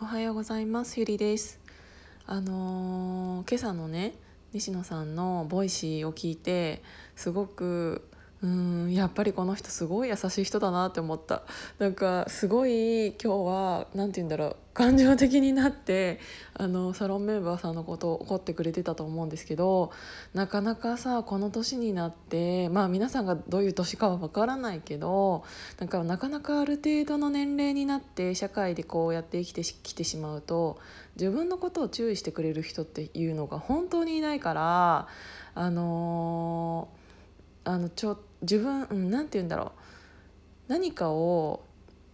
おはようございます。ゆりです。あのー、今朝のね西野さんのボイシーを聞いてすごくうんやっぱりこの人すごい優しい人だなって思った。なんかすごい今日は何て言うんだろう感情的になってあのサロンメンバーさんのことを怒ってくれてたと思うんですけどなかなかさこの年になってまあ皆さんがどういう年かは分からないけどなんかなかなかある程度の年齢になって社会でこうやって生きてきてしまうと自分のことを注意してくれる人っていうのが本当にいないからあのー、あのちょ自分何、うん、て言うんだろう。何かを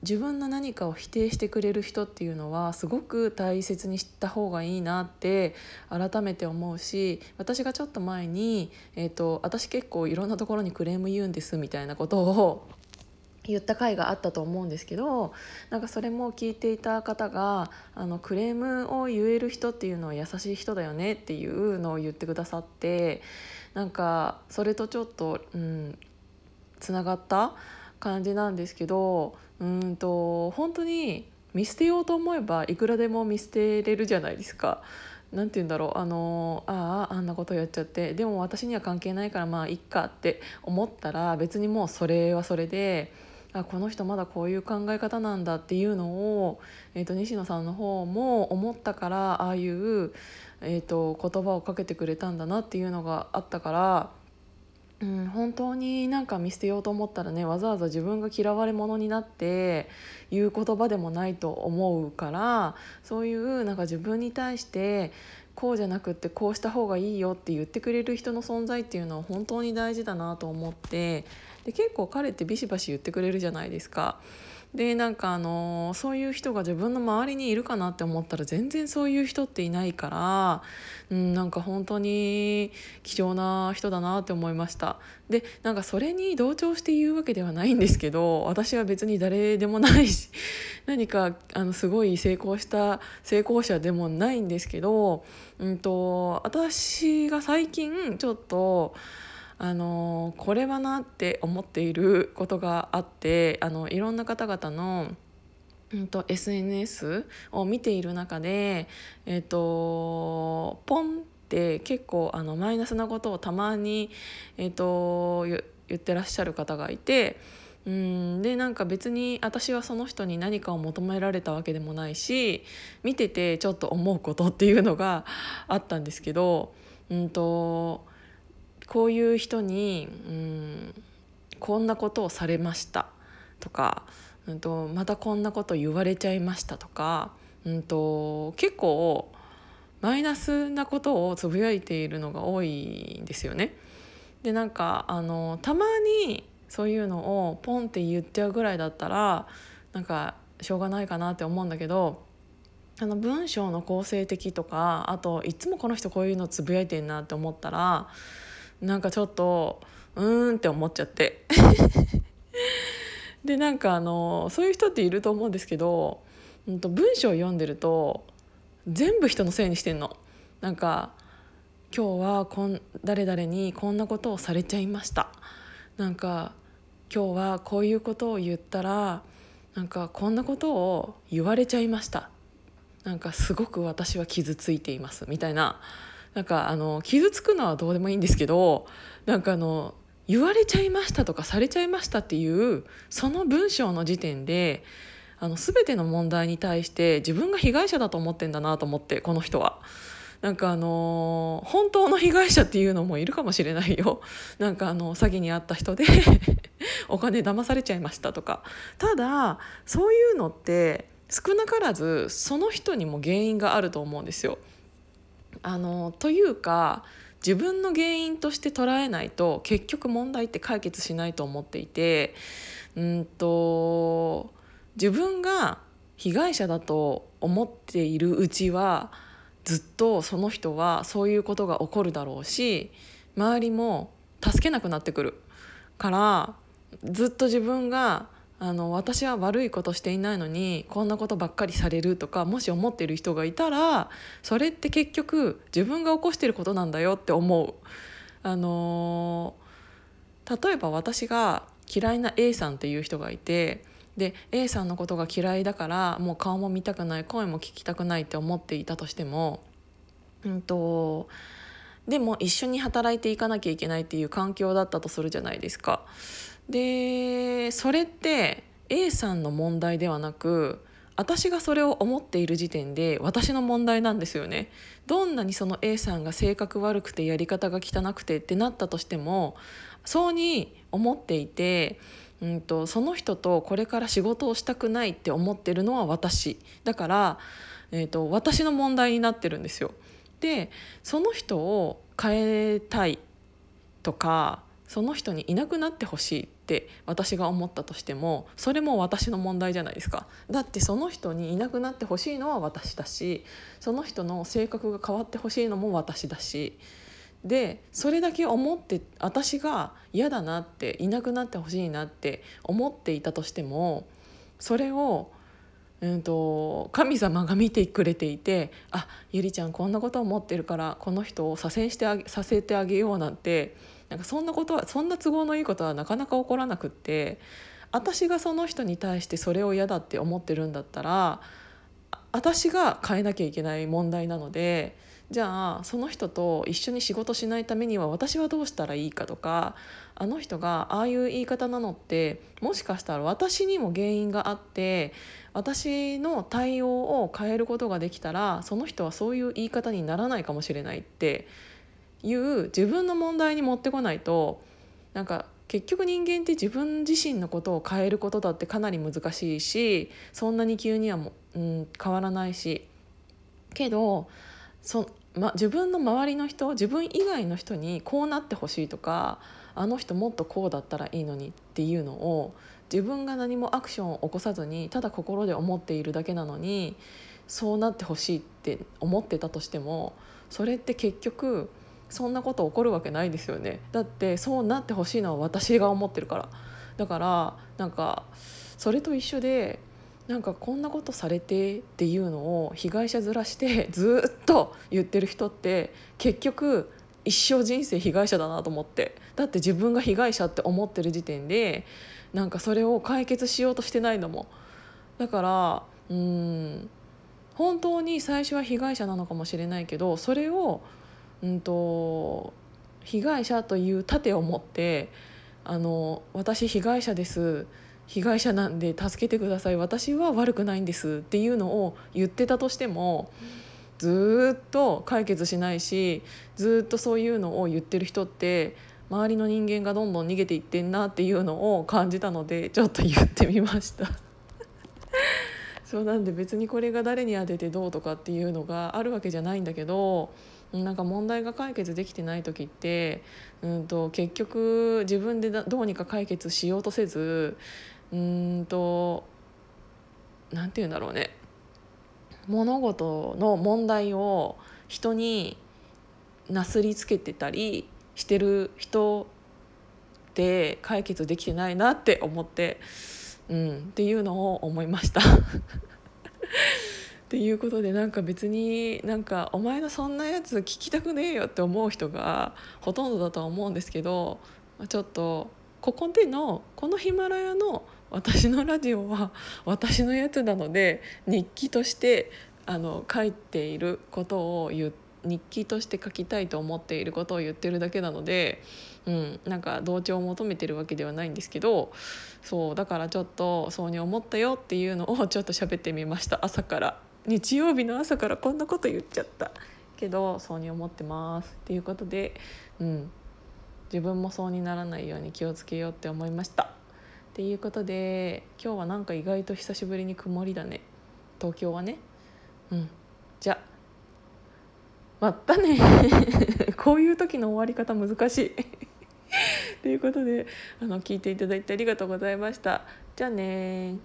自分の何かを否定してくれる人っていうのはすごく大切にした方がいいなって改めて思うし私がちょっと前に、えーと、私結構いろんなところにクレーム言うんですみたいなことを言った回があったと思うんですけどなんかそれも聞いていた方があのクレームを言える人っていうのは優しい人だよねっていうのを言ってくださってなんかそれとちょっと、うん、つながった感じなんですけどうんと本当に見捨てようと思えばいくらでも見捨てれるじゃないですか。なんて言うんだろうあのあああんなことやっちゃってでも私には関係ないからまあいっかって思ったら別にもうそれはそれであこの人まだこういう考え方なんだっていうのを、えーと、西野さんの方も思ったからああいう、えーと言葉をかけてくれたんだなっていうのがあったから。うん、本当になんか見捨てようと思ったらねわざわざ自分が嫌われ者になって言う言葉でもないと思うからそういうなんか自分に対してこうじゃなくってこうした方がいいよって言ってくれる人の存在っていうのは本当に大事だなと思ってで結構彼ってビシバシ言ってくれるじゃないですか。でなんかあのそういう人が自分の周りにいるかなって思ったら全然そういう人っていないから、うん、なんか本当に貴重な人だなって思いましたでなんかそれに同調して言うわけではないんですけど私は別に誰でもないし 何かあのすごい成功した成功者でもないんですけど、うんと私が最近ちょっとあのこれはなって思っていることがあってあのいろんな方々のうんと、SNS を見ている中で、えーと、ポンって結構あのマイナスなことをたまに、えーと、と言ってらっしゃる方がいてうんでなんか別に私はその人に何かを求められたわけでもないし見ててちょっと思うことっていうのがあったんですけどうんとこういう人に、うん、こんなことをされましたとか、うんと、またこんなこと言われちゃいましたとか、うんと、結構マイナスなことをつぶやいているのが多いんですよね。でなんかあのたまにそういうのをポンって言っちゃうぐらいだったらなんかしょうがないかなって思うんだけどあの文章の構成的とかあといつもこの人こういうのつぶやいてんなって思ったらなんかちょっとうーんって思っちゃって。でなんかあのそういう人っていると思うんですけど、うんと、文章を読んでると全部人のせいにしてんの。なんか今日はこん誰々にこんなことをされちゃいました。なんか今日はこういうことを言ったらなんかこんなことを言われちゃいました。なんかすごく私は傷ついています。みたいな。なんかあの傷つくのはどうでもいいんですけどなんかあの言われちゃいましたとかされちゃいましたっていうその文章の時点であの全ての問題に対して自分が被害者だと思ってんだなと思ってこの人は。なんかあの本当の被害者っていうのもいるかもしれないよ。なんかあの詐欺に遭った人で お金騙されちゃいましたとか。ただそういうのって少なからずその人にも原因があると思うんですよ。あのというか自分の原因として捉えないと結局問題って解決しないと思っていてうんと自分が被害者だと思っているうちはずっとその人はそういうことが起こるだろうし周りも助けなくなってくるからずっと自分があの私は悪いことしていないのにこんなことばっかりされるとかもし思ってる人がいたらそれって結局自分が起こしてることなんだよって思う。あの例えば私が嫌いな A さんっていう人がいてで A さんのことが嫌いだからもう顔も見たくない声も聞きたくないって思っていたとしても、うんと、でも一緒に働いていかなきゃいけないっていう環境だったとするじゃないですか。でそれって A さんの問題ではなく私がそれを思っている時点で私の問題なんですよねどんなにその A さんが性格悪くてやり方が汚くてってなったとしてもそうに思っていて、うんと、その人とこれから仕事をしたくないって思ってるのは私だから、えーと、と私の問題になってるんですよ。でその人を変えたいとかその人にいなくなってほしいって私が思ったとしてもそれも私の問題じゃないですか。だってその人にいなくなってほしいのは私だしその人の性格が変わってほしいのも私だし。でそれだけ思って私が嫌だなっていなくなってほしいなって思っていたとしてもそれを、うんと、神様が見てくれていて「あゆりちゃんこんなこと思ってるからこの人を左遷してあげさせてあげよう」なんてなんかそんなことはそんな都合のいいことはなかなか起こらなくって私がその人に対してそれを嫌だって思ってるんだったら私が変えなきゃいけない問題なのでじゃあその人と一緒に仕事しないためには私はどうしたらいいかとかあの人がああいう言い方なのってもしかしたら私にも原因があって私の対応を変えることができたらその人はそういう言い方にならないかもしれないっていう自分の問題に持ってこないとなんか結局人間って自分自身のことを変えることだってかなり難しいしそんなに急にはも、うん、変わらないし。けどそ、ま、自分の周りの人自分以外の人にこうなってほしいとかあの人もっとこうだったらいいのにっていうのを自分が何もアクションを起こさずにただ心で思っているだけなのにそうなってほしいって思ってたとしてもそれって結局そんなこと起こるわけないですよね。だってそうなってほしいのは私が思ってるから。だからなんかそれと一緒でなんかこんなことされてっていうのを被害者面してずっと言ってる人って結局一生人生被害者だなと思って。だって自分が被害者って思ってる時点でなんかそれを解決しようとしてないのも。だからうん本当に最初は被害者なのかもしれないけどそれを、うんと、被害者という盾を持ってあの私被害者です。被害者なんで助けてください。私は悪くないんです。っていうのを言ってたとしてもずっと解決しないしずっとそういうのを言ってる人って周りの人間がどんどん逃げていってんなっていうのを感じたのでちょっと言ってみました。そうなんで別にこれが誰に当ててどうとかっていうのがあるわけじゃないんだけどなんか問題が解決できてない時って、うんと、結局自分でどうにか解決しようとせずうんと何て言うんだろうね。物事の問題を人になすりつけてたりしてる人って解決できてないなって思って、うん、っていうのを思いました。っていうことでなんか別になんかお前のそんなやつ聞きたくねえよって思う人がほとんどだとは思うんですけどちょっとここでのこのヒマラヤの私のラジオは私のやつなので日記としてあの書いていることを言って日記として書きたいと思っていることを言ってるだけなので、うん、なんか同調を求めてるわけではないんですけどそうだからちょっとそうに思ったよっていうのをちょっと喋ってみました。朝から。日曜日の朝からこんなこと言っちゃった。けどそうに思ってますっていうことで、うん、自分もそうにならないように気をつけようって思いました。っていうことで今日はなんか意外と久しぶりに曇りだね。東京はね。うん。じゃまたね。こういう時の終わり方難しい。ということであの聞いていただいてありがとうございました。じゃあね